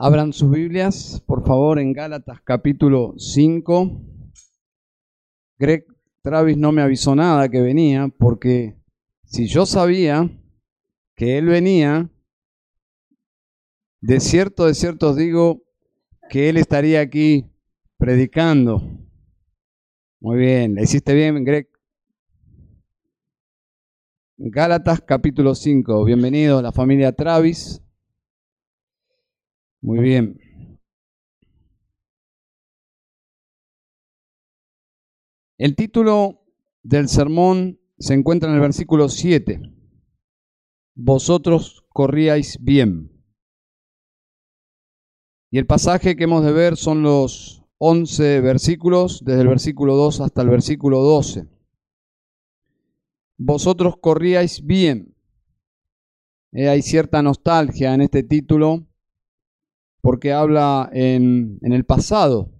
Abran sus Biblias, por favor, en Gálatas capítulo 5. Greg Travis no me avisó nada que venía, porque si yo sabía que él venía, de cierto, de cierto os digo que él estaría aquí predicando. Muy bien, le hiciste bien, Greg. Gálatas capítulo 5. Bienvenido a la familia Travis. Muy bien. El título del sermón se encuentra en el versículo 7. Vosotros corríais bien. Y el pasaje que hemos de ver son los 11 versículos, desde el versículo 2 hasta el versículo 12. Vosotros corríais bien. Eh, hay cierta nostalgia en este título porque habla en, el pasado.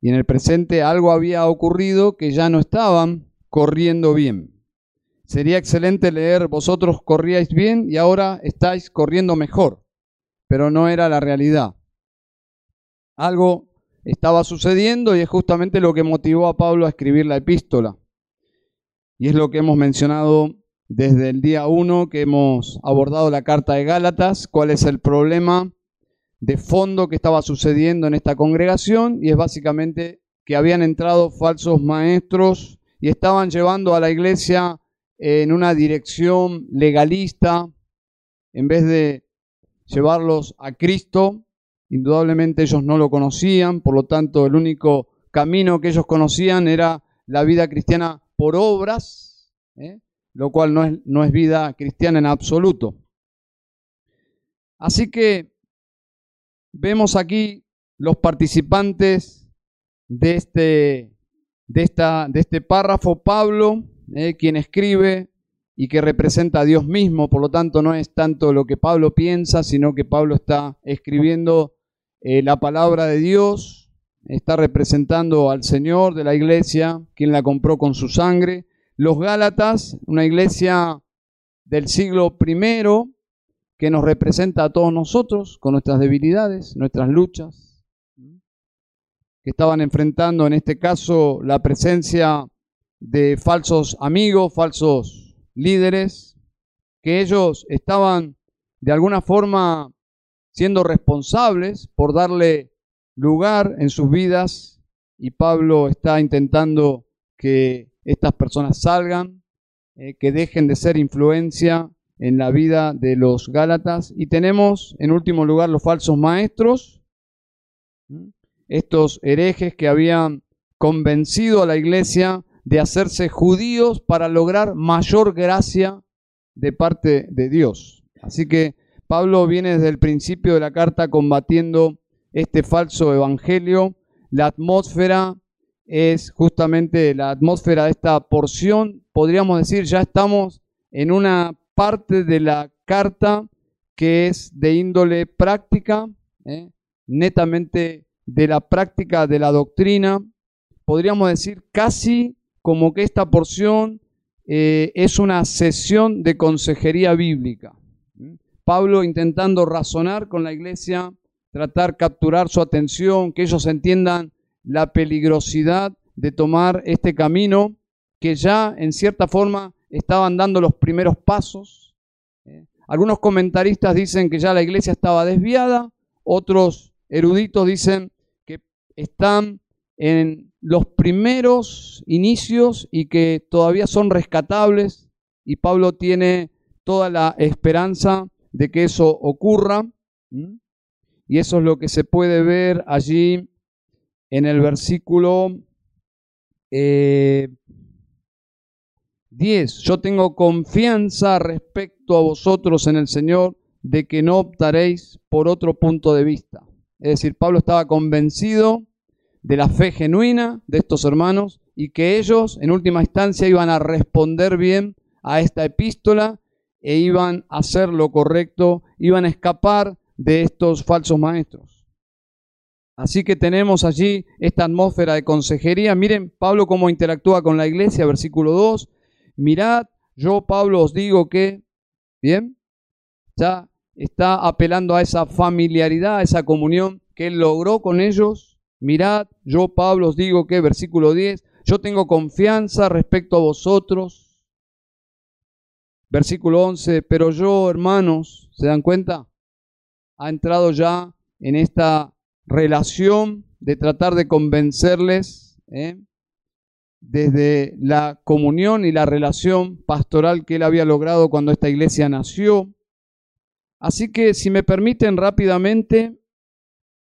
Y en el presente algo había ocurrido que ya no estaban corriendo bien. Sería excelente leer, vosotros corríais bien y ahora estáis corriendo mejor, pero no era la realidad. Algo estaba sucediendo y es justamente lo que motivó a Pablo a escribir la epístola. Y es lo que hemos mencionado desde el día 1 que hemos abordado la carta de Gálatas, cuál es el problema de fondo que estaba sucediendo en esta congregación y es básicamente que habían entrado falsos maestros y estaban llevando a la iglesia en una dirección legalista en vez de llevarlos a Cristo. Indudablemente ellos no lo conocían, por lo tanto el único camino que ellos conocían era la vida cristiana por obras, ¿eh? lo cual no es vida cristiana en absoluto. Así que vemos aquí los participantes de este, de esta, de este párrafo, Pablo, eh, quien escribe y que representa a Dios mismo, por lo tanto no es tanto lo que Pablo piensa, sino que Pablo está escribiendo eh, la palabra de Dios, está representando al Señor de la iglesia, quien la compró con su sangre. Los Gálatas, una iglesia del siglo primero, que nos representa a todos nosotros con nuestras debilidades, nuestras luchas, que estaban enfrentando en este caso la presencia de falsos amigos, falsos líderes, que ellos estaban de alguna forma siendo responsables por darle lugar en sus vidas. Y Pablo está intentando que estas personas salgan, eh, que dejen de ser influencia en la vida de los Gálatas. Y tenemos, en último lugar, los falsos maestros, estos herejes que habían convencido a la iglesia de hacerse judíos para lograr mayor gracia de parte de Dios. Así que Pablo viene desde el principio de la carta combatiendo este falso evangelio. La atmósfera es justamente la atmósfera de esta porción. Podríamos decir, ya estamos en una parte de la carta que es de índole práctica, ¿eh? netamente de la práctica de la doctrina. Podríamos decir casi como que esta porción eh, es una sesión de consejería bíblica. Pablo intentando razonar con la iglesia, tratar capturar su atención, que ellos entiendan la peligrosidad de tomar este camino que ya en cierta forma estaban dando los primeros pasos. ¿eh? Algunos comentaristas dicen que ya la iglesia estaba desviada, otros eruditos dicen que están en los primeros inicios y que todavía son rescatables y Pablo tiene toda la esperanza de que eso ocurra. Y eso es lo que se puede ver allí en el versículo eh, 10. Yo tengo confianza respecto a vosotros en el Señor de que no optaréis por otro punto de vista. Es decir, Pablo estaba convencido de la fe genuina de estos hermanos y que ellos en última instancia iban a responder bien a esta epístola e iban a hacer lo correcto, iban a escapar de estos falsos maestros. Así que tenemos allí esta atmósfera de consejería. Miren Pablo cómo interactúa con la iglesia, versículo 2 mirad, yo Pablo os digo que, bien, ya está apelando a esa familiaridad, a esa comunión que él logró con ellos. Mirad, yo Pablo os digo que, versículo 10, yo tengo confianza respecto a vosotros. Versículo 11, pero yo, hermanos, ¿se dan cuenta? Ha entrado ya en esta relación de tratar de convencerles ¿eh? Desde la comunión y la relación pastoral que él había logrado cuando esta iglesia nació. Así que si me permiten rápidamente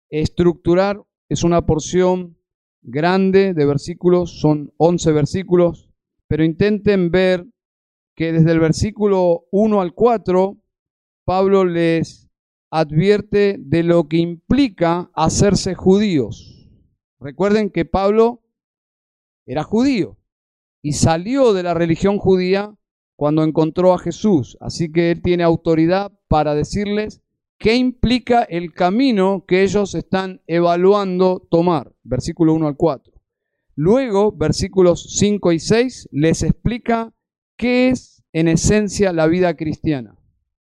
estructurar, es una porción grande de versículos, son 11 versículos, pero intenten ver que desde el versículo 1 al 4, Pablo les advierte de lo que implica hacerse judíos. Recuerden que Pablo era judío y salió de la religión judía cuando encontró a Jesús. Así que él tiene autoridad para decirles qué implica el camino que ellos están evaluando tomar. Versículo 1 al 4. Luego, versículos 5 y 6, les explica qué es en esencia la vida cristiana,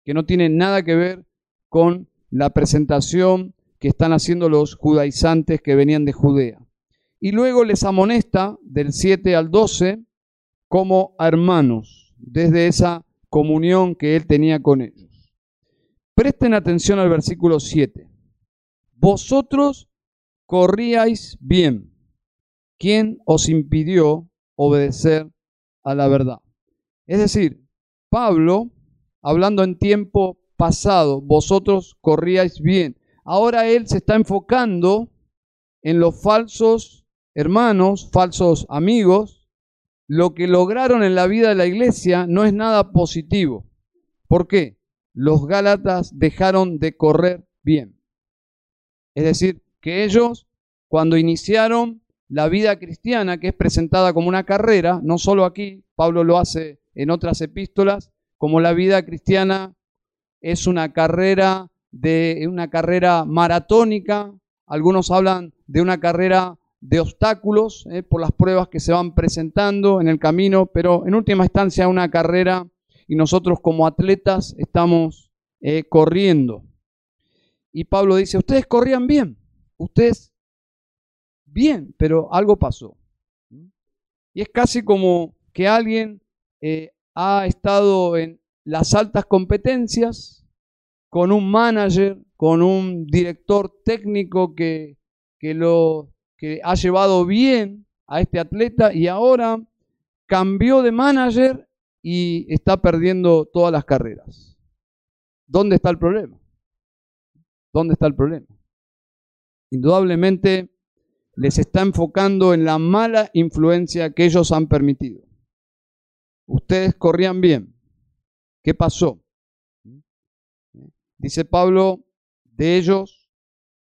que no tiene nada que ver con la presentación que están haciendo los judaizantes que venían de Judea. Y luego les amonesta del 7 al 12 como hermanos, desde esa comunión que él tenía con ellos. Presten atención al versículo 7. Vosotros corríais bien. ¿Quién os impidió obedecer a la verdad? Es decir, Pablo, hablando en tiempo pasado, vosotros corríais bien. Ahora él se está enfocando en los falsos hermanos, falsos amigos. Lo que lograron en la vida de la iglesia no es nada positivo. ¿Por qué? Los Gálatas dejaron de correr bien. Es decir, que ellos, cuando iniciaron la vida cristiana, que es presentada como una carrera, no solo aquí, Pablo lo hace en otras epístolas, como la vida cristiana es una carrera de una carrera maratónica, algunos hablan de una carrera de obstáculos eh, por las pruebas que se van presentando en el camino, pero en última instancia una carrera y nosotros como atletas estamos eh, corriendo. Y Pablo dice, ustedes corrían bien, ustedes bien, pero algo pasó. Y es casi como que alguien eh, ha estado en las altas competencias con un manager, con un director técnico que, que lo que ha llevado bien a este atleta y ahora cambió de manager y está perdiendo todas las carreras. ¿Dónde está el problema? ¿Dónde está el problema? Indudablemente les está enfocando en la mala influencia que ellos han permitido. Ustedes corrían bien, ¿Qué pasó? Dice Pablo de ellos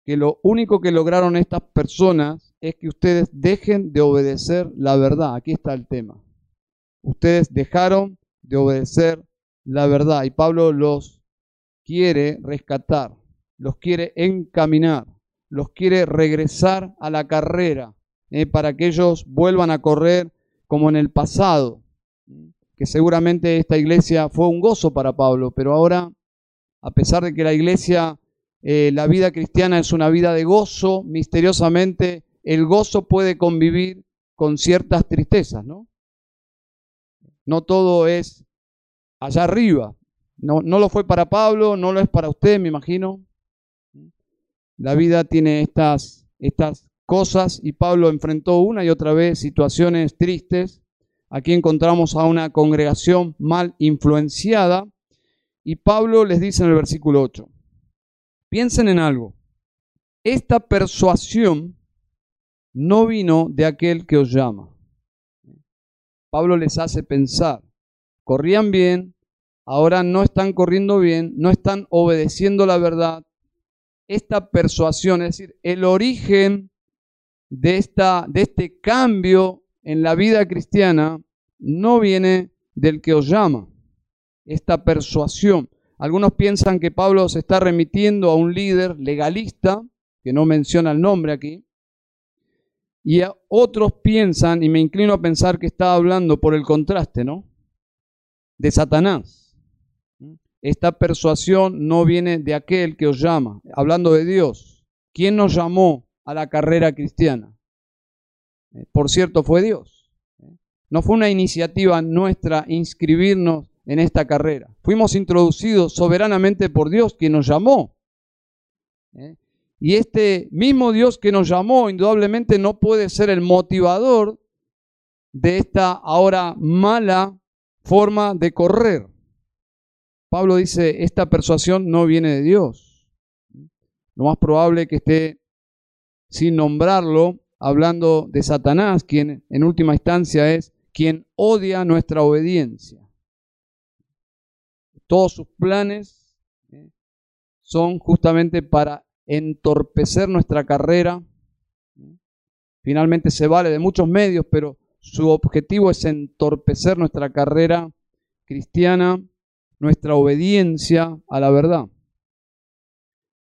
que lo único que lograron estas personas es que ustedes dejen de obedecer la verdad. Aquí está el tema. Ustedes dejaron de obedecer la verdad y Pablo los quiere rescatar, los quiere encaminar, los quiere regresar a la carrera eh, para que ellos vuelvan a correr como en el pasado que seguramente esta iglesia fue un gozo para Pablo, pero ahora, a pesar de que la iglesia, eh, la vida cristiana es una vida de gozo, misteriosamente el gozo puede convivir con ciertas tristezas, ¿no? No todo es allá arriba. No, no lo fue para Pablo, no lo es para usted, me imagino. La vida tiene estas, estas cosas y Pablo enfrentó una y otra vez situaciones tristes Aquí encontramos a una congregación mal influenciada y Pablo les dice en el versículo 8, piensen en algo, esta persuasión no vino de aquel que os llama. Pablo les hace pensar, corrían bien, ahora no están corriendo bien, no están obedeciendo la verdad. Esta persuasión, es decir, el origen de, esta, de este cambio en la vida cristiana no viene del que os llama. Esta persuasión. Algunos piensan que Pablo se está remitiendo a un líder legalista, que no menciona el nombre aquí, y otros piensan, y me inclino a pensar que está hablando por el contraste, ¿no? De Satanás. esta persuasión no viene de aquel que os llama, hablando de Dios. ¿Quién nos llamó a la carrera cristiana? Eh, por cierto, fue Dios. No fue una iniciativa nuestra inscribirnos en esta carrera. Fuimos introducidos soberanamente por Dios, quien nos llamó. ¿Eh? Y este mismo Dios que nos llamó, indudablemente no puede ser el motivador de esta ahora mala forma de correr. Pablo dice, esta persuasión no viene de Dios. Lo más probable que esté, sin nombrarlo, hablando de Satanás, quien en última instancia es quien odia nuestra obediencia. Todos sus planes ¿eh? son justamente para entorpecer nuestra carrera. Finalmente se vale de muchos medios, pero su objetivo es entorpecer nuestra carrera cristiana, nuestra obediencia a la verdad.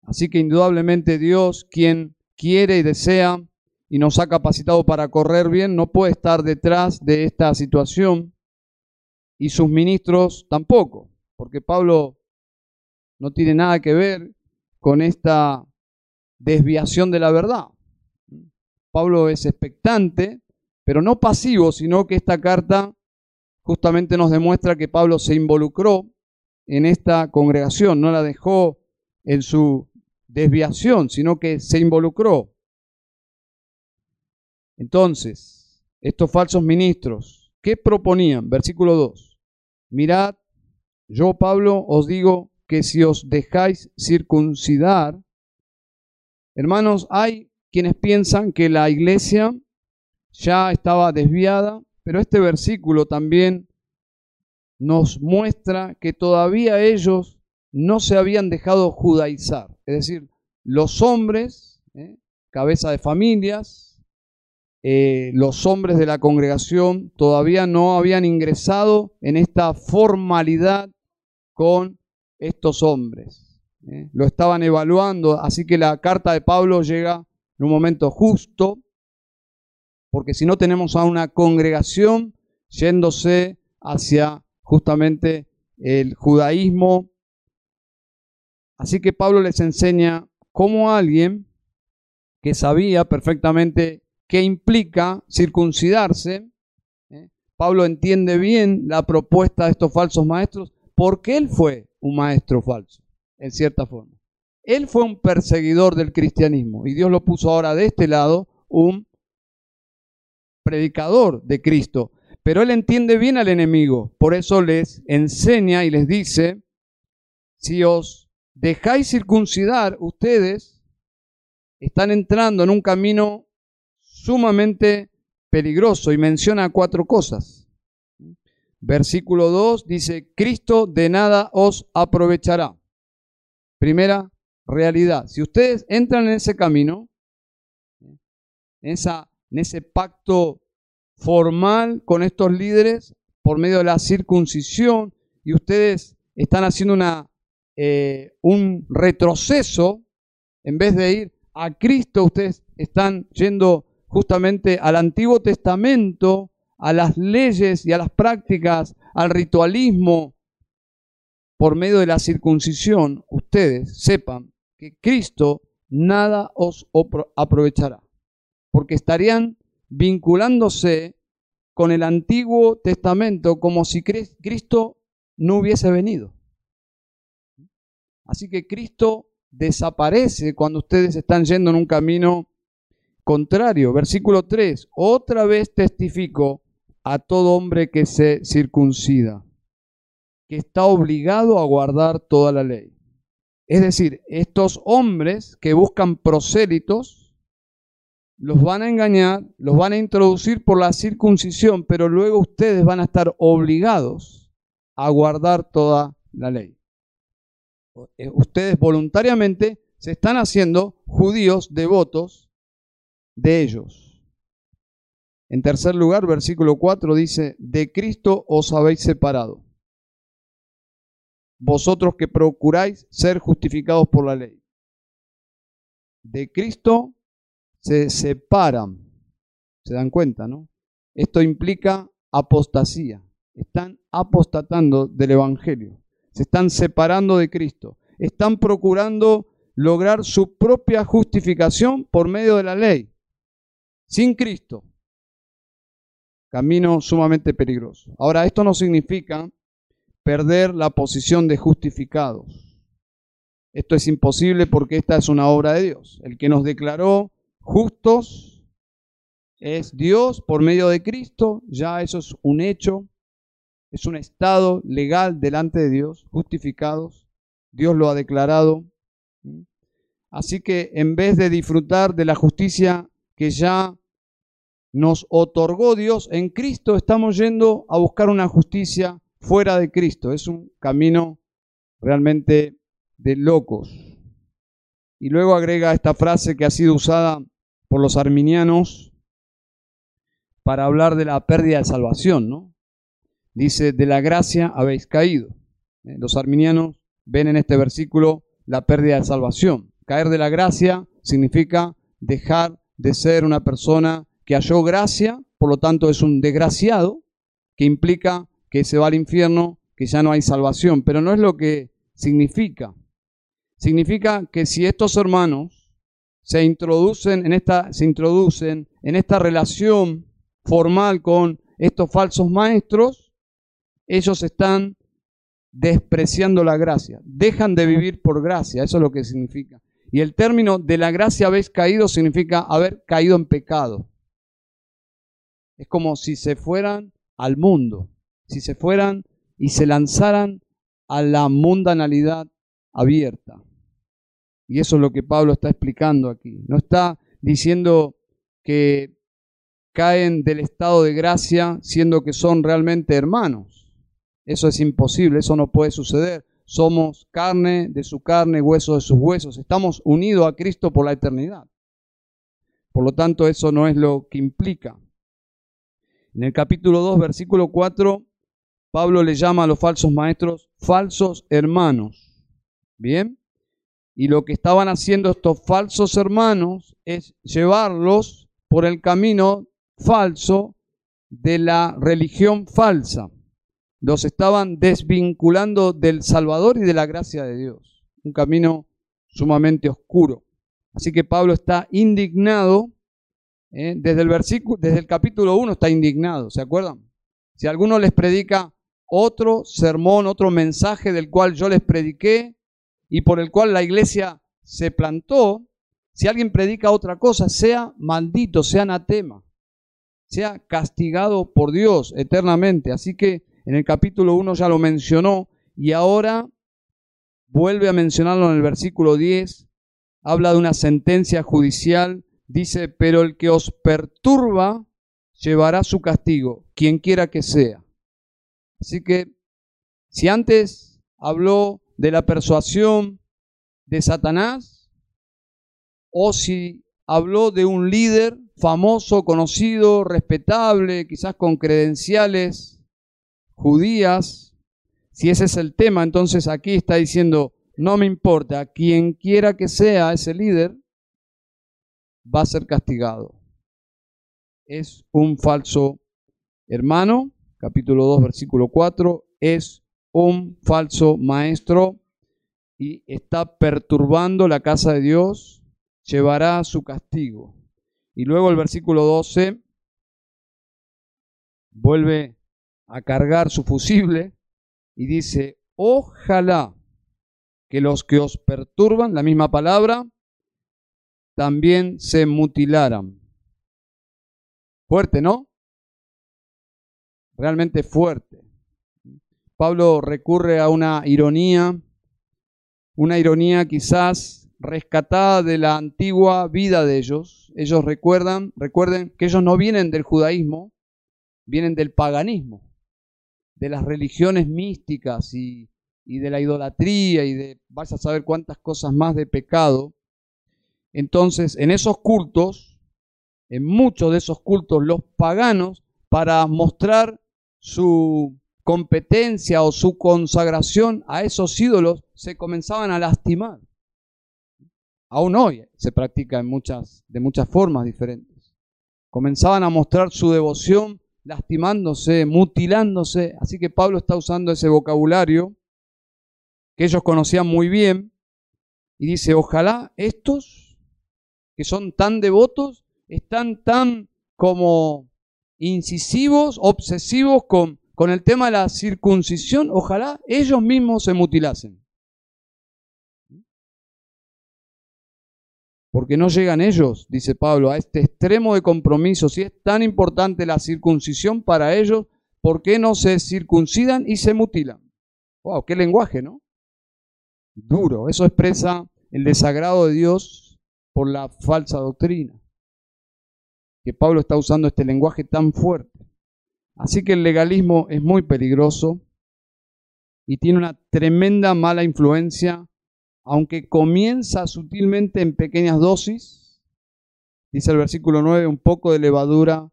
Así que indudablemente Dios, quien quiere y desea y nos ha capacitado para correr bien, no puede estar detrás de esta situación y sus ministros tampoco, porque Pablo no tiene nada que ver con esta desviación de la verdad. Pablo es expectante, pero no pasivo, sino que esta carta justamente nos demuestra que Pablo se involucró en esta congregación, no la dejó en su desviación, sino que se involucró. Entonces, estos falsos ministros, ¿qué proponían? Versículo 2. Mirad, yo Pablo os digo que si os dejáis circuncidar, hermanos, hay quienes piensan que la iglesia ya estaba desviada, pero este versículo también nos muestra que todavía ellos no se habían dejado judaizar, es decir, los hombres, ¿eh? cabeza de familias, eh, los hombres de la congregación todavía no habían ingresado en esta formalidad con estos hombres. ¿eh? Lo estaban evaluando, así que la carta de Pablo llega en un momento justo, porque si no tenemos a una congregación yéndose hacia justamente el judaísmo. Así que Pablo les enseña cómo alguien que sabía perfectamente qué implica circuncidarse, ¿eh? Pablo entiende bien la propuesta de estos falsos maestros porque él fue un maestro falso, en cierta forma. Él fue un perseguidor del cristianismo y Dios lo puso ahora de este lado, un predicador de Cristo. Pero él entiende bien al enemigo, por eso les enseña y les dice, si os dejáis circuncidar, ustedes están entrando en un camino sumamente peligroso y menciona cuatro cosas. Versículo 2 dice, Cristo de nada os aprovechará. Primera realidad, si ustedes entran en ese camino, en, ese pacto formal con estos líderes por medio de la circuncisión y ustedes están haciendo una, eh, un retroceso, en vez de ir a Cristo, ustedes están yendo justamente al Antiguo Testamento, a las leyes y a las prácticas, al ritualismo, por medio de la circuncisión, ustedes sepan que Cristo nada os aprovechará, porque estarían vinculándose con el Antiguo Testamento como si Cristo no hubiese venido. Así que Cristo desaparece cuando ustedes están yendo en un camino contrario. Versículo 3, otra vez testifico a todo hombre que se circuncida, que está obligado a guardar toda la ley. Es decir, estos hombres que buscan prosélitos, los van a engañar, los van a introducir por la circuncisión, pero luego ustedes van a estar obligados a guardar toda la ley. Eh, ustedes voluntariamente se están haciendo judíos devotos de ellos. En tercer lugar, versículo 4 dice, de Cristo os habéis separado. Vosotros que procuráis ser justificados por la ley. De Cristo se separan. ¿Se dan cuenta, no? Esto implica apostasía. Están apostatando del Evangelio. se están separando de Cristo, están procurando lograr su propia justificación por medio de la ley, sin Cristo. Camino sumamente peligroso. Ahora, esto no significa perder la posición de justificados. Esto es imposible porque esta es una obra de Dios. El que nos declaró justos es Dios por medio de Cristo, ya eso es un hecho, es un estado legal delante de Dios, justificados. Dios lo ha declarado. Así que en vez de disfrutar de la justicia que ya nos otorgó Dios en Cristo, estamos yendo a buscar una justicia fuera de Cristo. Es un camino realmente de locos. Y luego agrega esta frase que ha sido usada por los arminianos para hablar de la pérdida de salvación, ¿no? Dice, de la gracia habéis caído. Eh, los arminianos ven en este versículo la pérdida de salvación. Caer de la gracia significa dejar de ser una persona que halló gracia, por lo tanto es un desgraciado, que implica que se va al infierno, que ya no hay salvación. Pero no es lo que significa. Significa que si estos hermanos se introducen en esta, se introducen en esta relación formal con estos falsos maestros, ellos están despreciando la gracia, dejan de vivir por gracia, eso es lo que significa. Y el término de la gracia habéis caído significa haber caído en pecado. Es como si se fueran al mundo, si se fueran y se lanzaran a la mundanalidad abierta. Y eso es lo que Pablo está explicando aquí. No está diciendo que caen del estado de gracia siendo que son realmente hermanos. Eso es imposible, eso no puede suceder. Somos carne de su carne, hueso de sus huesos. Estamos unidos a Cristo por la eternidad. Por lo tanto, eso no es lo que implica. En el capítulo 2, versículo 4, Pablo le llama a los falsos maestros falsos hermanos. ¿Bien? Y lo que estaban haciendo estos falsos hermanos es llevarlos por el camino falso de la religión falsa los estaban desvinculando del Salvador y de la gracia de Dios. Un camino sumamente oscuro. Así que Pablo está indignado, ¿eh? desde, el versículo, desde el capítulo 1 está indignado, ¿se acuerdan? Si alguno les predica otro sermón, otro mensaje del cual yo les prediqué y por el cual la iglesia se plantó, si alguien predica otra cosa, sea maldito, sea anatema, sea castigado por Dios eternamente. Así que en el capítulo 1 ya lo mencionó y ahora vuelve a mencionarlo en el versículo 10. Habla de una sentencia judicial. Dice, pero el que os perturba llevará su castigo, quien quiera que sea. Así que si antes habló de la persuasión de Satanás, o si habló de un líder famoso, conocido, respetable, quizás con credenciales judías, si ese es el tema, entonces aquí está diciendo, no me importa, quien quiera que sea ese líder, va a ser castigado. Es un falso hermano, capítulo 2, versículo 4, es un falso maestro y está perturbando la casa de Dios, llevará su castigo. Y luego el versículo 12 vuelve a cargar su fusible y dice, ojalá que los que os perturban, la misma palabra, también se mutilaran. Fuerte, ¿no? Realmente fuerte. Pablo recurre a una ironía, una ironía quizás rescatada de la antigua vida de ellos. Ellos recuerdan, recuerden que ellos no vienen del judaísmo, vienen del paganismo de las religiones místicas y, de la idolatría y de vas a saber cuántas cosas más de pecado. Entonces, en esos cultos, en muchos de esos cultos, los paganos, para mostrar su competencia o su consagración a esos ídolos, se comenzaban a lastimar. Aún hoy se practica en muchas, de muchas formas diferentes. Comenzaban a mostrar su devoción lastimándose, mutilándose. Así que Pablo está usando ese vocabulario que ellos conocían muy bien, y dice, ojalá estos que son tan devotos, están tan como incisivos, obsesivos con, con el tema de la circuncisión, ojalá ellos mismos se mutilasen. Porque no llegan ellos, dice Pablo, a este extremo de compromiso. Si es tan importante la circuncisión para ellos, ¿por qué no se circuncidan y se mutilan? ¡Wow! ¡Qué lenguaje, ¿no? Duro. Eso expresa el desagrado de Dios por la falsa doctrina. Que Pablo está usando este lenguaje tan fuerte. Así que el legalismo es muy peligroso y tiene una tremenda mala influencia aunque comienza sutilmente en pequeñas dosis, dice el versículo 9, un poco de levadura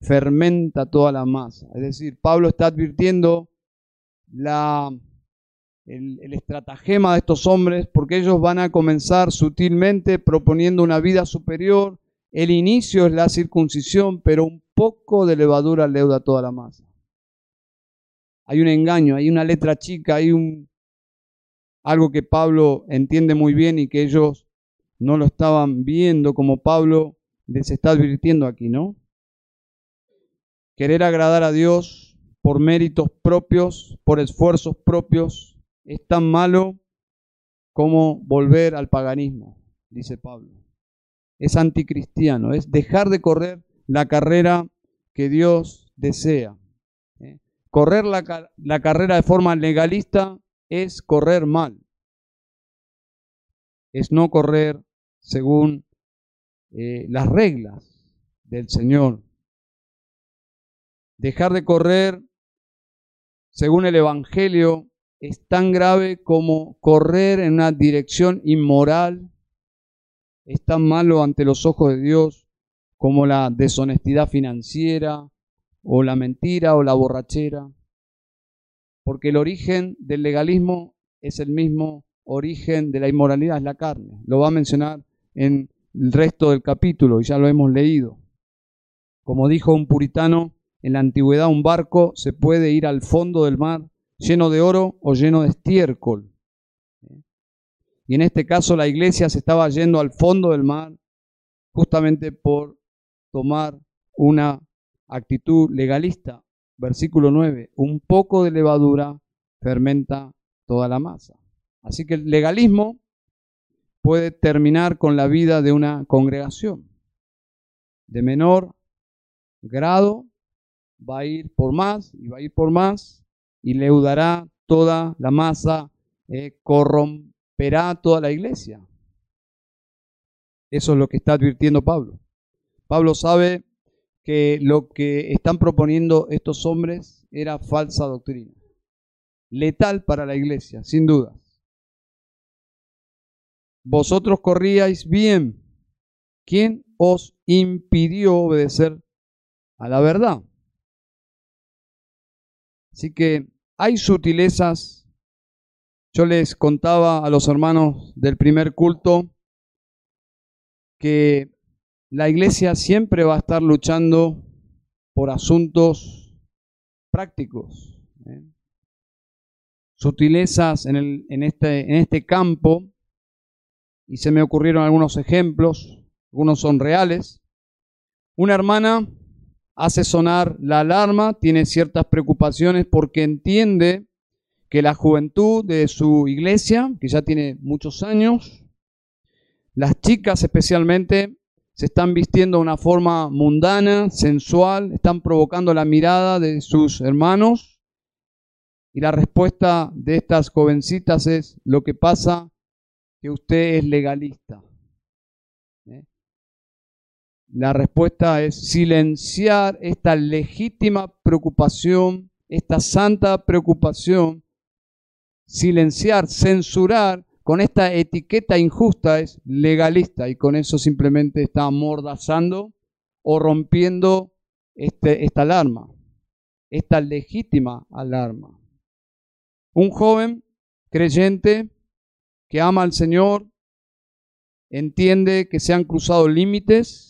fermenta toda la masa. Es decir, Pablo está advirtiendo la, el, estratagema de estos hombres porque ellos van a comenzar sutilmente proponiendo una vida superior. El inicio es la circuncisión, pero un poco de levadura leuda toda la masa. Hay un engaño, hay una letra chica, hay un, algo que Pablo entiende muy bien y que ellos no lo estaban viendo como Pablo les está advirtiendo aquí, ¿no? Querer agradar a Dios por méritos propios, por esfuerzos propios, es tan malo como volver al paganismo, dice Pablo. Es anticristiano, es dejar de correr la carrera que Dios desea. ¿eh? Correr la, carrera de forma legalista es correr mal. Es no correr según eh, las reglas del Señor. Dejar de correr según el Evangelio es tan grave como correr en una dirección inmoral. Es tan malo ante los ojos de Dios como la deshonestidad financiera o la mentira o la borrachera porque el origen del legalismo es el mismo origen de la inmoralidad, es la carne. Lo va a mencionar en el resto del capítulo y ya lo hemos leído. Como dijo un puritano, en la antigüedad un barco se puede ir al fondo del mar lleno de oro o lleno de estiércol. Y en este caso la iglesia se estaba yendo al fondo del mar justamente por tomar una actitud legalista versículo 9, un poco de levadura fermenta toda la masa. Así que el legalismo puede terminar con la vida de una congregación. De menor grado va a ir por más y va a ir por más y leudará toda la masa, eh, corromperá toda la iglesia. Eso es lo que está advirtiendo Pablo. Pablo sabe que lo que están proponiendo estos hombres era falsa doctrina. Letal para la iglesia, sin duda. Vosotros corríais bien. ¿Quién os impidió obedecer a la verdad? Así que hay sutilezas. Yo les contaba a los hermanos del primer culto que la iglesia siempre va a estar luchando por asuntos prácticos. ¿eh? Sutilezas este, en este campo, y se me ocurrieron algunos ejemplos, algunos son reales. Una hermana hace sonar la alarma, tiene ciertas preocupaciones porque entiende que la juventud de su iglesia, que ya tiene muchos años, las chicas especialmente, se están vistiendo de una forma mundana, sensual, están provocando la mirada de sus hermanos. Y la respuesta de estas jovencitas es, lo que pasa que usted es legalista. ¿Eh? La respuesta es silenciar esta legítima preocupación, esta santa preocupación, silenciar, censurar con esta etiqueta injusta es legalista y con eso simplemente está amordazando o rompiendo este, esta alarma, esta legítima alarma. Un joven creyente que ama al Señor entiende que se han cruzado límites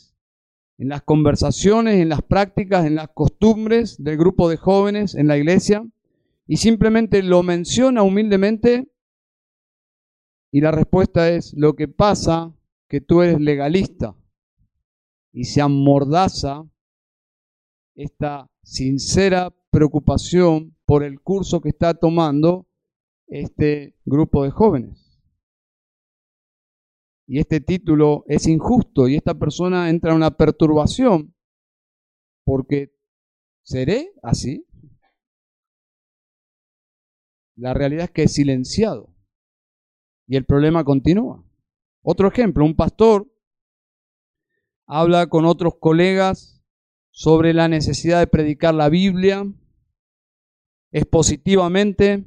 en las conversaciones, en las prácticas, en las costumbres del grupo de jóvenes en la iglesia y simplemente lo menciona humildemente Y la respuesta es, lo que pasa que tú eres legalista y se amordaza esta sincera preocupación por el curso que está tomando este grupo de jóvenes. Y este título es injusto y esta persona entra en una perturbación porque ¿seré así? La realidad es que es silenciado y el problema continúa. Otro ejemplo, un pastor habla con otros colegas sobre la necesidad de predicar la Biblia expositivamente,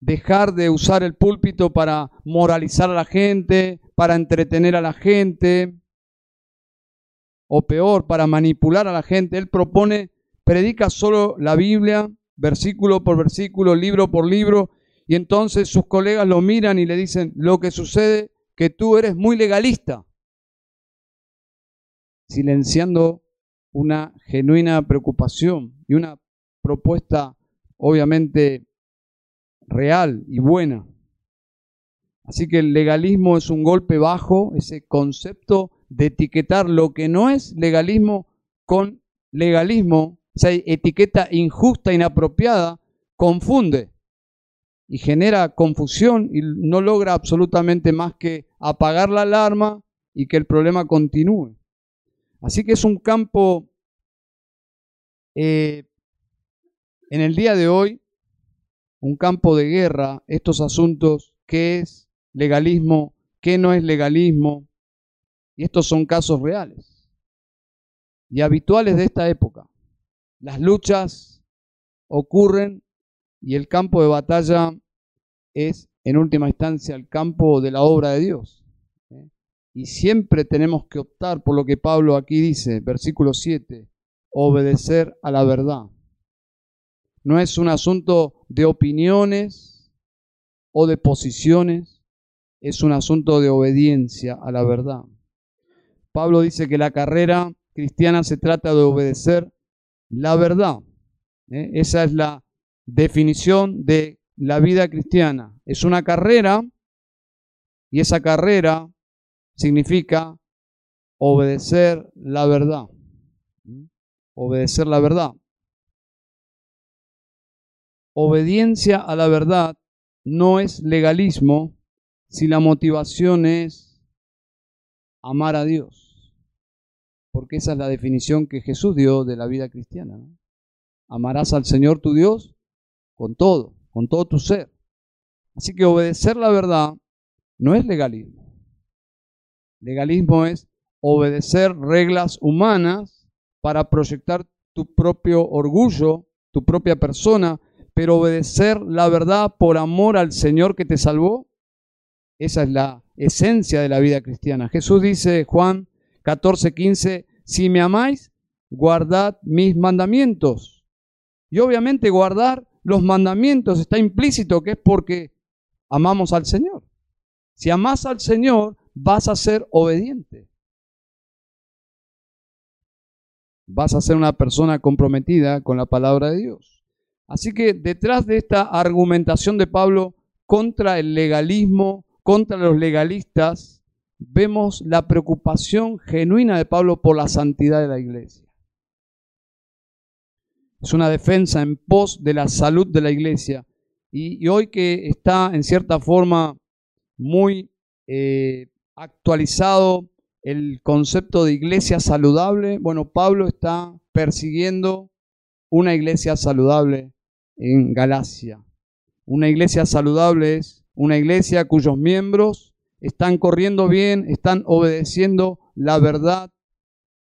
dejar de usar el púlpito para moralizar a la gente, para entretener a la gente, o peor, para manipular a la gente. Él propone, predica solo la Biblia, versículo por versículo, libro por libro, y entonces sus colegas lo miran y le dicen, lo que sucede que tú eres muy legalista, silenciando una genuina preocupación y una propuesta obviamente real y buena. Así que el legalismo es un golpe bajo, ese concepto de etiquetar lo que no es legalismo con legalismo, esa etiqueta injusta, inapropiada, confunde y genera confusión y no logra absolutamente más que apagar la alarma y que el problema continúe. Así que es un campo eh, en el día de hoy, un campo de guerra, estos asuntos, qué es legalismo, qué no es legalismo, y estos son casos reales y habituales de esta época. Las luchas ocurren y el campo de batalla es, en última instancia, el campo de la obra de Dios. ¿eh? Y siempre tenemos que optar por lo que Pablo aquí dice, versículo 7, obedecer a la verdad. No es un asunto de opiniones o de posiciones, es un asunto de obediencia a la verdad. Pablo dice que la carrera cristiana se trata de obedecer la verdad. ¿eh? Esa es la definición de la vida cristiana. Es una carrera y esa carrera significa obedecer la verdad. Obedecer la verdad. Obediencia a la verdad no es legalismo si la motivación es amar a Dios porque esa es la definición que Jesús dio de la vida cristiana. Amarás al Señor tu Dios con todo, con todo tu ser. Así que obedecer la verdad no es legalismo. Legalismo es obedecer reglas humanas para proyectar tu propio orgullo, tu propia persona, pero obedecer la verdad por amor al Señor que te salvó, esa es la esencia de la vida cristiana. Jesús dice, Juan 14, 15, si me amáis, guardad mis mandamientos. Y obviamente guardar los mandamientos está implícito que es porque amamos al Señor. Si amas al Señor, vas a ser obediente. Vas a ser una persona comprometida con la palabra de Dios. Así que detrás de esta argumentación de Pablo contra el legalismo, contra los legalistas, vemos la preocupación genuina de Pablo por la santidad de la iglesia. Es una defensa en pos de la salud de la iglesia. Y, hoy que está en cierta forma muy eh, actualizado el concepto de iglesia saludable, bueno, Pablo está persiguiendo una iglesia saludable en Galacia. Una iglesia saludable es una iglesia cuyos miembros están corriendo bien, están obedeciendo la verdad,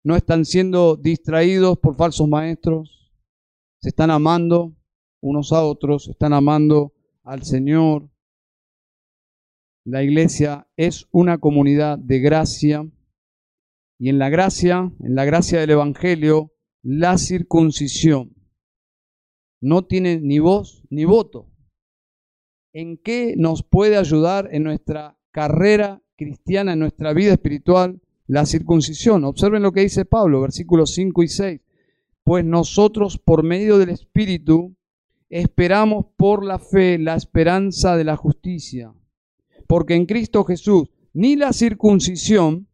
no están siendo distraídos por falsos maestros, se están amando unos a otros, están amando al Señor. La iglesia es una comunidad de gracia y en la gracia, en la gracia del Evangelio, la circuncisión no tiene ni voz ni voto. ¿En qué nos puede ayudar en nuestra carrera cristiana en nuestra vida espiritual, la circuncisión. Observen lo que dice Pablo, versículos 5 y 6. Pues nosotros por medio del Espíritu esperamos por la fe la esperanza de la justicia. porque en Cristo Jesús ni la circuncisión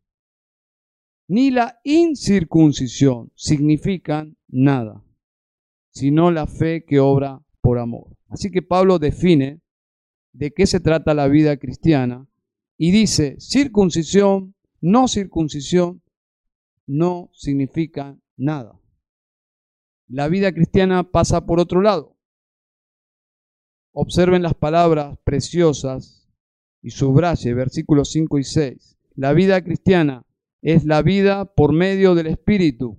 ni la incircuncisión significan nada, sino la fe que obra por amor. Así que Pablo define de qué se trata la vida cristiana y dice, circuncisión, no circuncisión, no significa nada. La vida cristiana pasa por otro lado. Observen las palabras preciosas y subraye versículos 5 y 6. La vida cristiana es la vida por medio del Espíritu.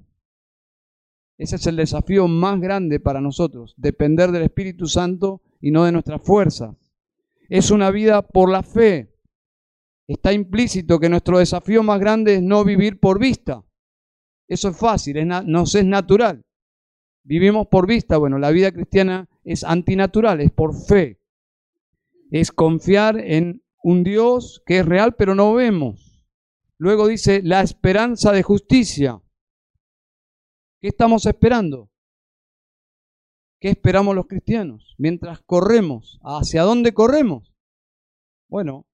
Ese es el desafío más grande para nosotros, depender del Espíritu Santo y no de nuestras fuerzas. Es una vida por la fe. Está implícito que nuestro desafío más grande es no vivir por vista. Eso es fácil, nos es natural. Vivimos por vista. Bueno, la vida cristiana es antinatural, es por fe. Es confiar en un Dios que es real pero no vemos. Luego dice la esperanza de justicia. ¿Qué estamos esperando? ¿Qué esperamos los cristianos? Mientras corremos, ¿hacia dónde corremos? Bueno,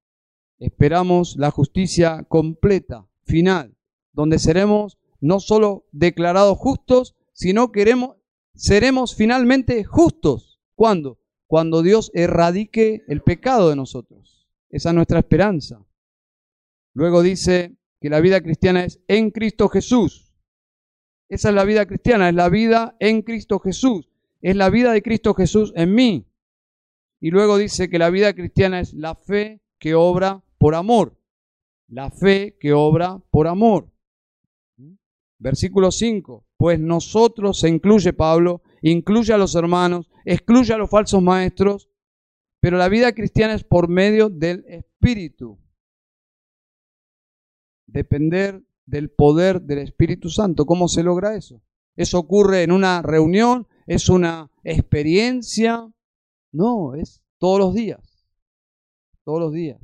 esperamos la justicia completa, final, donde seremos no solo declarados justos, sino queremos, seremos finalmente justos. ¿Cuándo? Cuando Dios erradique el pecado de nosotros. Esa es nuestra esperanza. Luego dice que la vida cristiana es en Cristo Jesús. Esa es la vida cristiana, es la vida en Cristo Jesús. Es la vida de Cristo Jesús en mí. Y luego dice que la vida cristiana es la fe que obra por amor. La fe que obra por amor. Versículo 5. Pues nosotros, se incluye Pablo, incluye a los hermanos, excluye a los falsos maestros, pero la vida cristiana es por medio del Espíritu. Depender del poder del Espíritu Santo. ¿Cómo se logra eso? ¿Eso ocurre en una reunión? ¿Es una experiencia? No, es todos los días. Todos los días.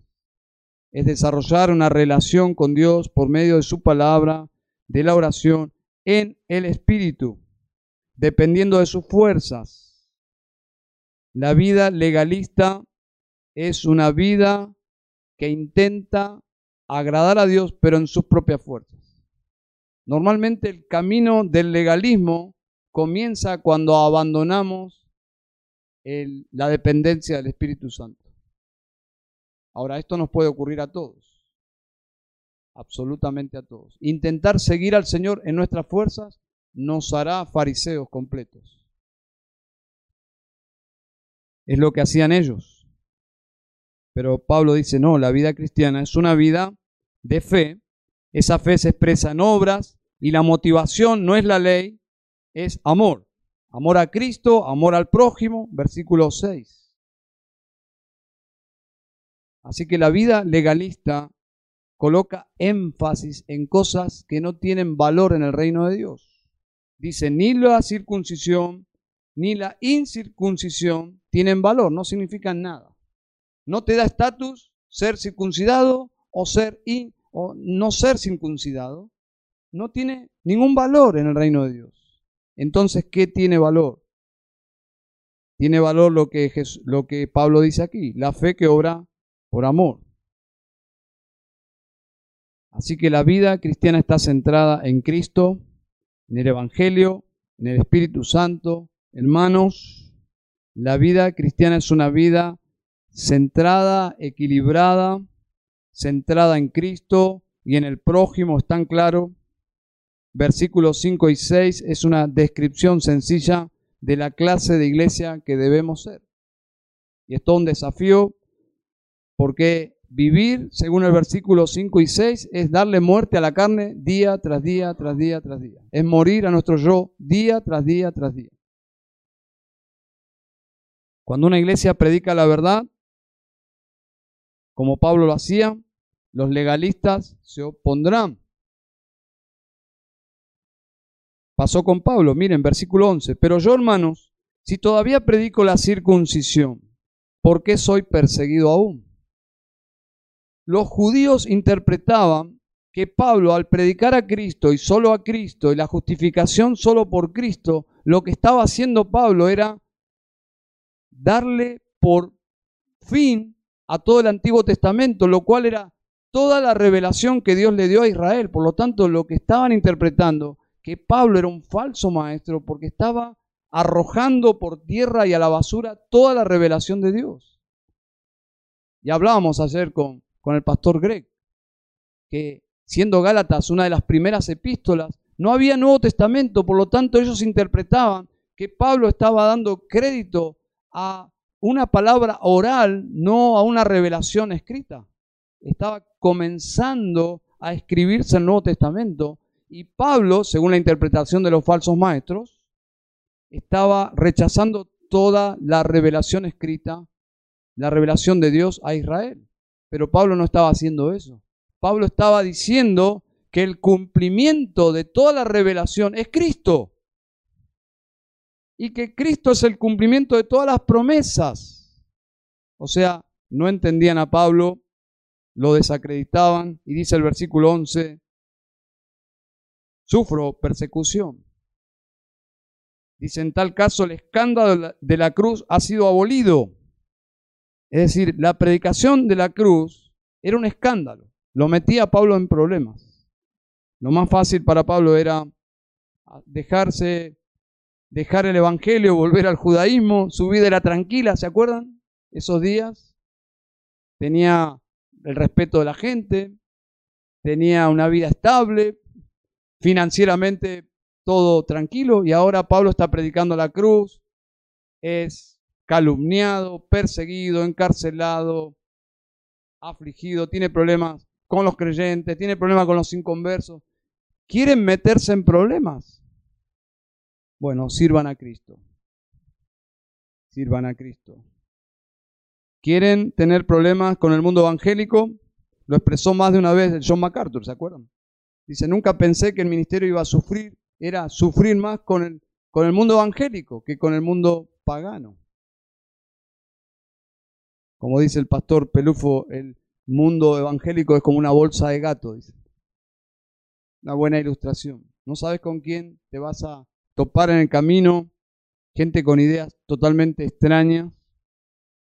Es desarrollar una relación con Dios por medio de su palabra, de la oración en el Espíritu, dependiendo de sus fuerzas. La vida legalista es una vida que intenta agradar a Dios, pero en sus propias fuerzas. Normalmente el camino del legalismo comienza cuando abandonamos la dependencia del Espíritu Santo. Ahora, esto nos puede ocurrir a todos absolutamente a todos. Intentar seguir al Señor en nuestras fuerzas nos hará fariseos completos. Es lo que hacían ellos. Pero Pablo dice, no, la vida cristiana es una vida de fe. Esa fe se expresa en obras y la motivación no es la ley, es amor. Amor a Cristo, amor al prójimo, versículo 6. Así que la vida legalista coloca énfasis en cosas que no tienen valor en el reino de Dios. Dice, ni la circuncisión ni la incircuncisión tienen valor, no significan nada. No te da estatus ser circuncidado o ser y o no ser circuncidado. No tiene ningún valor en el reino de Dios. Entonces, ¿qué tiene valor? Tiene valor lo que, lo que Pablo dice aquí, la fe que obra por amor. Así que la vida cristiana está centrada en Cristo, en el Evangelio, en el Espíritu Santo. Hermanos, la vida cristiana es una vida centrada, equilibrada, centrada en Cristo y en el prójimo, ¿es tan claro? Versículos 5 y 6 es una descripción sencilla de la clase de iglesia que debemos ser. Y es todo un desafío porque Vivir, según el versículo 5 y 6, es darle muerte a la carne día tras día, tras día, tras día. Es morir a nuestro yo día tras día, tras día. Cuando una iglesia predica la verdad, como Pablo lo hacía, los legalistas se opondrán. Pasó con Pablo, miren, versículo 11. Pero yo, hermanos, si todavía predico la circuncisión, ¿por qué soy perseguido aún? los judíos interpretaban que Pablo al predicar a Cristo y solo a Cristo y la justificación solo por Cristo, lo que estaba haciendo Pablo era darle por fin a todo el Antiguo Testamento, lo cual era toda la revelación que Dios le dio a Israel. Por lo tanto, lo que estaban interpretando, que Pablo era un falso maestro porque estaba arrojando por tierra y a la basura toda la revelación de Dios. Y hablábamos ayer con, con el pastor Greg, que siendo Gálatas una de las primeras epístolas, no había Nuevo Testamento, por lo tanto ellos interpretaban que Pablo estaba dando crédito a una palabra oral, no a una revelación escrita. Estaba comenzando a escribirse el Nuevo Testamento y Pablo, según la interpretación de los falsos maestros, estaba rechazando toda la revelación escrita, la revelación de Dios a Israel. Pero Pablo no estaba haciendo eso. Pablo estaba diciendo que el cumplimiento de toda la revelación es Cristo. Y que Cristo es el cumplimiento de todas las promesas. O sea, no entendían a Pablo, lo desacreditaban. Y dice el versículo 11, sufro persecución. Dice, en tal caso el escándalo de la cruz ha sido abolido. Es decir, la predicación de la cruz era un escándalo. Lo metía a Pablo en problemas. Lo más fácil para Pablo era dejarse, dejar el evangelio, volver al judaísmo. Su vida era tranquila, ¿se acuerdan? Esos días. Tenía el respeto de la gente, tenía una vida estable, financieramente todo tranquilo y ahora Pablo está predicando la cruz, es calumniado, perseguido, encarcelado, afligido, tiene problemas con los creyentes, tiene problemas con los inconversos. ¿Quieren meterse en problemas? Bueno, sirvan a Cristo. Sirvan a Cristo. ¿Quieren tener problemas con el mundo evangélico? Lo expresó más de una vez John MacArthur, ¿se acuerdan? Dice, nunca pensé que el ministerio iba a sufrir era sufrir más con el, con el mundo evangélico que con el mundo pagano. Como dice el pastor Pelufo, el mundo evangélico es como una bolsa de gato. Una buena ilustración. No sabes con quién te vas a topar en el camino, gente con ideas totalmente extrañas.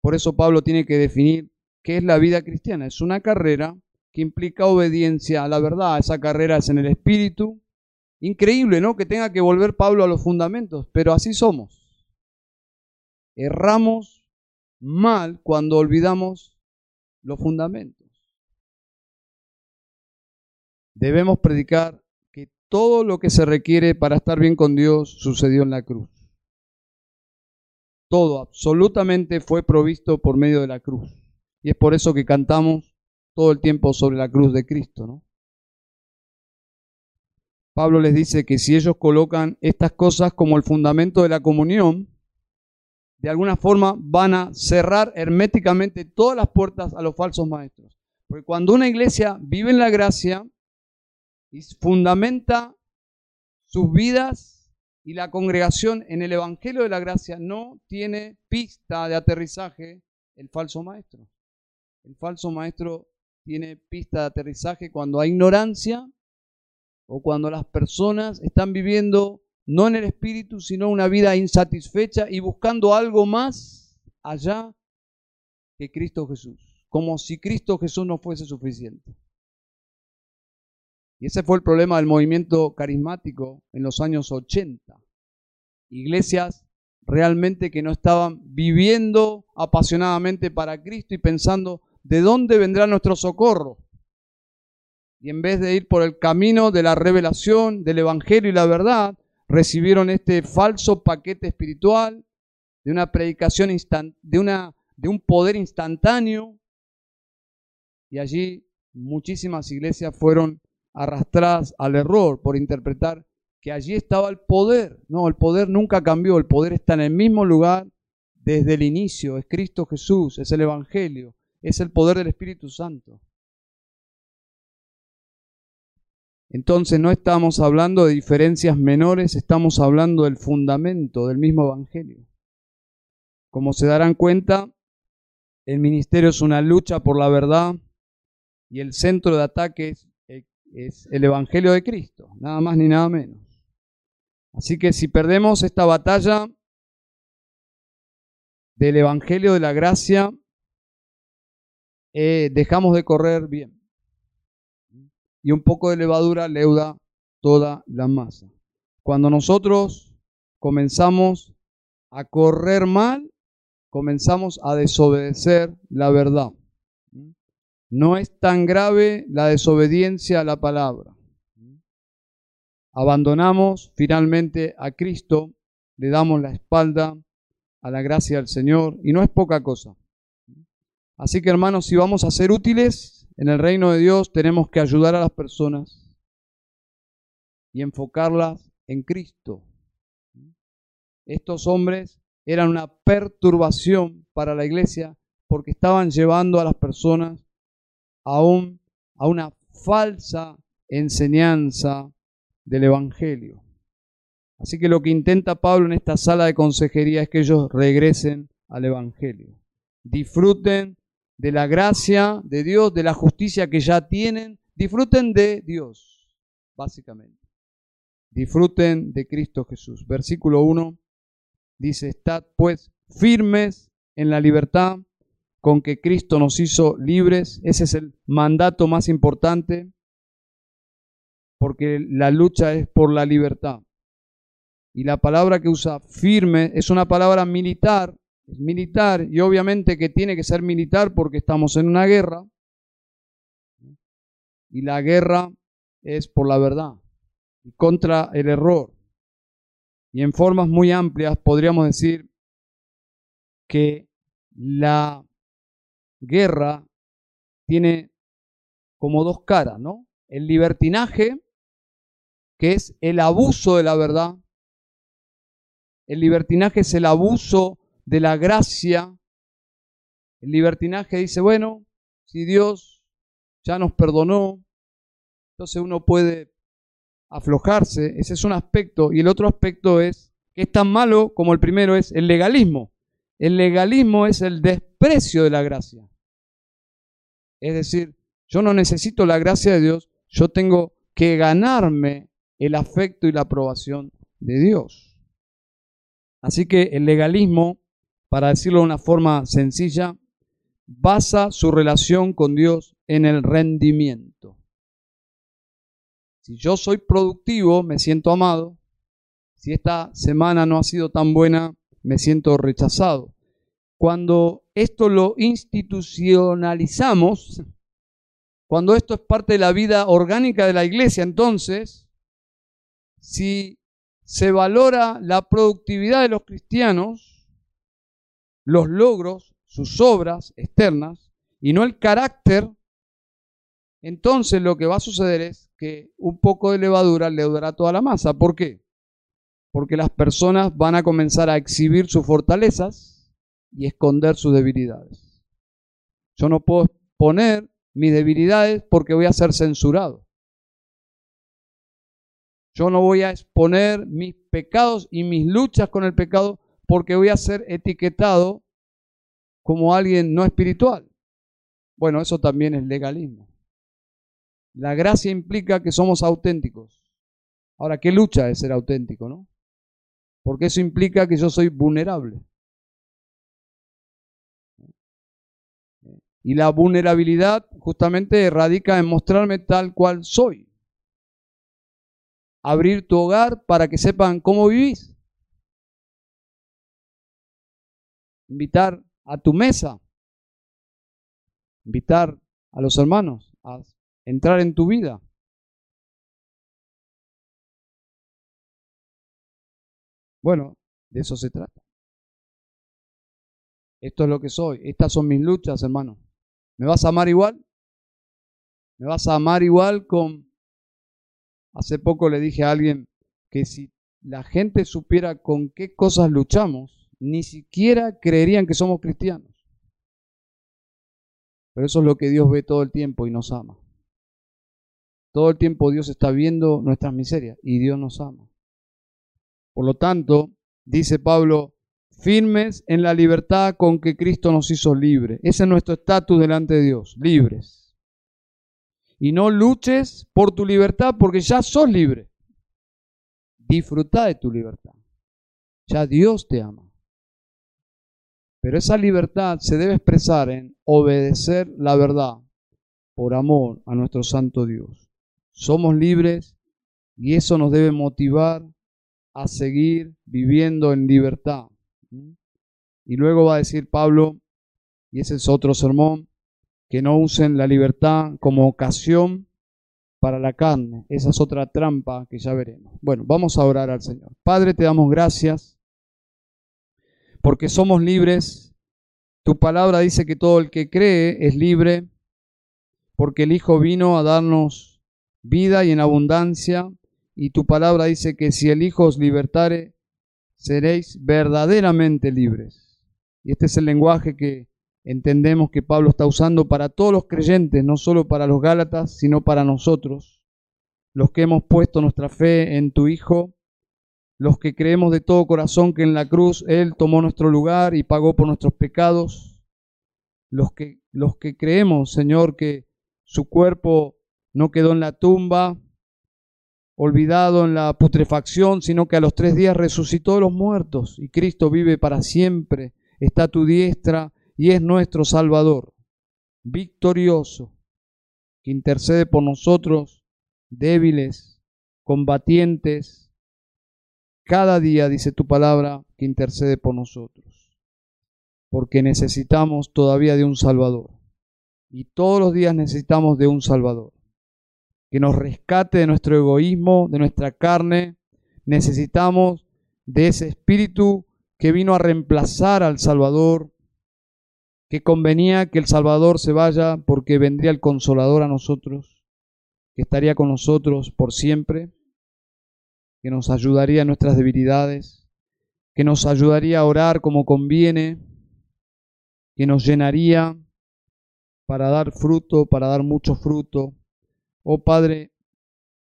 Por eso Pablo tiene que definir qué es la vida cristiana. Es una carrera que implica obediencia a la verdad. Esa carrera es en el espíritu, Increíble, ¿no? Que tenga que volver Pablo a los fundamentos, pero así somos. Erramos mal cuando olvidamos los fundamentos. Debemos predicar que todo lo que se requiere para estar bien con Dios sucedió en la cruz. Todo, absolutamente fue provisto por medio de la cruz. Y es por eso que cantamos todo el tiempo sobre la cruz de Cristo, ¿no? Pablo les dice que si ellos colocan estas cosas como el fundamento de la comunión, de alguna forma van a cerrar herméticamente todas las puertas a los falsos maestros. Porque cuando una iglesia vive en la gracia y fundamenta sus vidas y la congregación en el Evangelio de la Gracia, no tiene pista de aterrizaje el falso maestro. El falso maestro tiene pista de aterrizaje cuando hay ignorancia o cuando las personas están viviendo no en el espíritu, sino una vida insatisfecha y buscando algo más allá que Cristo Jesús, como si Cristo Jesús no fuese suficiente. Y ese fue el problema del movimiento carismático en los años 80. Iglesias realmente que no estaban viviendo apasionadamente para Cristo y pensando, ¿de dónde vendrá nuestro socorro? y en vez de ir por el camino de la revelación, del Evangelio y la verdad, recibieron este falso paquete espiritual de una predicación de, una, de un poder instantáneo. Y allí muchísimas iglesias fueron arrastradas al error por interpretar que allí estaba el poder. No, el poder nunca cambió, el poder está en el mismo lugar desde el inicio. Es Cristo Jesús, es el Evangelio, es el poder del Espíritu Santo. Entonces no estamos hablando de diferencias menores, estamos hablando del fundamento del mismo Evangelio. Como se darán cuenta, el ministerio es una lucha por la verdad y el centro de ataque es, el Evangelio de Cristo, nada más ni nada menos. Así que si perdemos esta batalla del Evangelio de la gracia, eh, dejamos de correr bien. Y un poco de levadura leuda toda la masa. Cuando nosotros comenzamos a correr mal, comenzamos a desobedecer la verdad. No es tan grave la desobediencia a la palabra. Abandonamos finalmente a Cristo, le damos la espalda a la gracia del Señor y no es poca cosa. Así que hermanos, si vamos a ser útiles en el reino de Dios, tenemos que ayudar a las personas y enfocarlas en Cristo. Estos hombres eran una perturbación para la iglesia porque estaban llevando a las personas a, a una falsa enseñanza del Evangelio. Así que lo que intenta Pablo en esta sala de consejería es que ellos regresen al Evangelio. Disfruten de la gracia de Dios, de la justicia que ya tienen. Disfruten de Dios, básicamente. Disfruten de Cristo Jesús. Versículo 1 dice, estad pues firmes en la libertad con que Cristo nos hizo libres. Ese es el mandato más importante, porque la lucha es por la libertad. Y la palabra que usa firme es una palabra militar, militar, y obviamente que tiene que ser militar porque estamos en una guerra. Y la guerra es por la verdad y contra el error. Y en formas muy amplias podríamos decir que la guerra tiene como dos caras, ¿no? El libertinaje, que es el abuso de la verdad. El libertinaje es el abuso de la gracia. El libertinaje dice, bueno, si Dios ya nos perdonó, entonces uno puede aflojarse, ese es un aspecto, y el otro aspecto es que es tan malo como el primero es el legalismo. El legalismo es el desprecio de la gracia. Es decir, yo no necesito la gracia de Dios, yo tengo que ganarme el afecto y la aprobación de Dios. Así que el legalismo, para decirlo de una forma sencilla, basa su relación con Dios en el rendimiento. Si yo soy productivo, me siento amado. Si esta semana no ha sido tan buena, me siento rechazado. Cuando esto lo institucionalizamos, cuando esto es parte de la vida orgánica de la iglesia, entonces, si se valora la productividad de los cristianos, los logros, sus obras externas, y no el carácter, entonces lo que va a suceder es que un poco de levadura leudará toda la masa. ¿Por qué? Porque las personas van a comenzar a exhibir sus fortalezas y esconder sus debilidades. Yo no puedo exponer mis debilidades porque voy a ser censurado. Yo no voy a exponer mis pecados y mis luchas con el pecado porque voy a ser etiquetado como alguien no espiritual. Bueno, eso también es legalismo. La gracia implica que somos auténticos. Ahora, ¿qué lucha es ser auténtico, no? Porque eso implica que yo soy vulnerable. Y la vulnerabilidad justamente radica en mostrarme tal cual soy. Abrir tu hogar para que sepan cómo vivís. Invitar a tu mesa. Invitar a los hermanos a entrar en tu vida. Bueno, de eso se trata. Esto es lo que soy. Estas son mis luchas, hermano. ¿Me vas a amar igual? ¿Me vas a amar igual con... Hace poco le dije a alguien que si la gente supiera con qué cosas luchamos, ni siquiera creerían que somos cristianos. Pero eso es lo que Dios ve todo el tiempo y nos ama. Todo el tiempo Dios está viendo nuestras miserias y Dios nos ama. Por lo tanto, dice Pablo, firmes en la libertad con que Cristo nos hizo libres. Ese es nuestro estatus delante de Dios, libres. Y no luches por tu libertad porque ya sos libre. Disfruta de tu libertad. Ya Dios te ama. Pero esa libertad se debe expresar en obedecer la verdad por amor a nuestro Santo Dios. Somos libres y eso nos debe motivar a seguir viviendo en libertad. Y luego va a decir Pablo, y ese es otro sermón, que no usen la libertad como ocasión para la carne. Esa es otra trampa que ya veremos. Bueno, vamos a orar al Señor. Padre, te damos gracias porque somos libres. Tu palabra dice que todo el que cree es libre, porque el Hijo vino a darnos vida y en abundancia, y tu palabra dice que si el Hijo os libertare, seréis verdaderamente libres. Y este es el lenguaje que entendemos que Pablo está usando para todos los creyentes, no solo para los Gálatas, sino para nosotros, los que hemos puesto nuestra fe en tu Hijo, los que creemos de todo corazón que en la cruz Él tomó nuestro lugar y pagó por nuestros pecados, los que, los que creemos, Señor, que su cuerpo no quedó en la tumba, olvidado en la putrefacción, sino que a los tres días resucitó de los muertos y Cristo vive para siempre, está a tu diestra y es nuestro Salvador, victorioso, que intercede por nosotros, débiles, combatientes, cada día, dice tu palabra, que intercede por nosotros, porque necesitamos todavía de un Salvador, y todos los días necesitamos de un Salvador, que nos rescate de nuestro egoísmo, de nuestra carne, necesitamos de ese espíritu que vino a reemplazar al Salvador, que convenía que el Salvador se vaya porque vendría el consolador a nosotros, que estaría con nosotros por siempre, que nos ayudaría en nuestras debilidades, que nos ayudaría a orar como conviene, que nos llenaría para dar fruto, para dar mucho fruto. Oh Padre,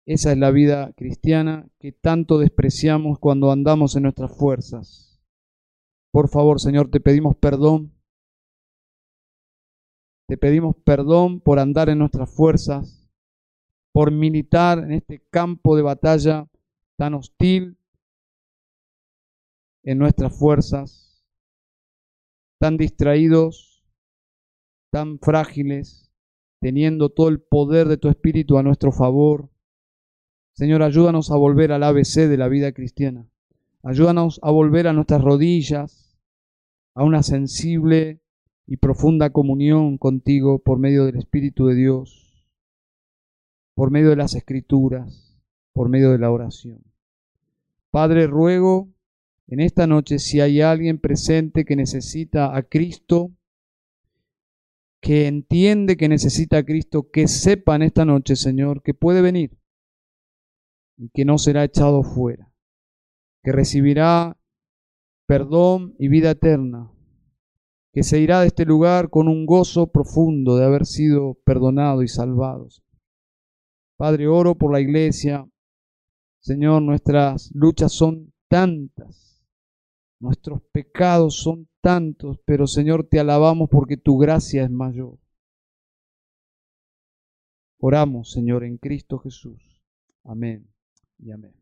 esa es la vida cristiana que tanto despreciamos cuando andamos en nuestras fuerzas. Por favor, Señor, te pedimos perdón te pedimos perdón por andar en nuestras fuerzas, por militar en este campo de batalla tan hostil en nuestras fuerzas, tan distraídos, tan frágiles, teniendo todo el poder de tu Espíritu a nuestro favor. Señor, ayúdanos a volver al ABC de la vida cristiana. Ayúdanos a volver a nuestras rodillas, a una sensible y profunda comunión contigo por medio del Espíritu de Dios, por medio de las escrituras, por medio de la oración. Padre, ruego en esta noche si hay alguien presente que necesita a Cristo, que entiende que necesita a Cristo, que sepa en esta noche, Señor, que puede venir y que no será echado fuera, que recibirá perdón y vida eterna que se irá de este lugar con un gozo profundo de haber sido perdonado y salvado. Padre, oro por la iglesia. Señor, nuestras luchas son tantas, nuestros pecados son tantos, pero Señor, te alabamos porque tu gracia es mayor. Oramos, Señor, en Cristo Jesús. Amén y amén.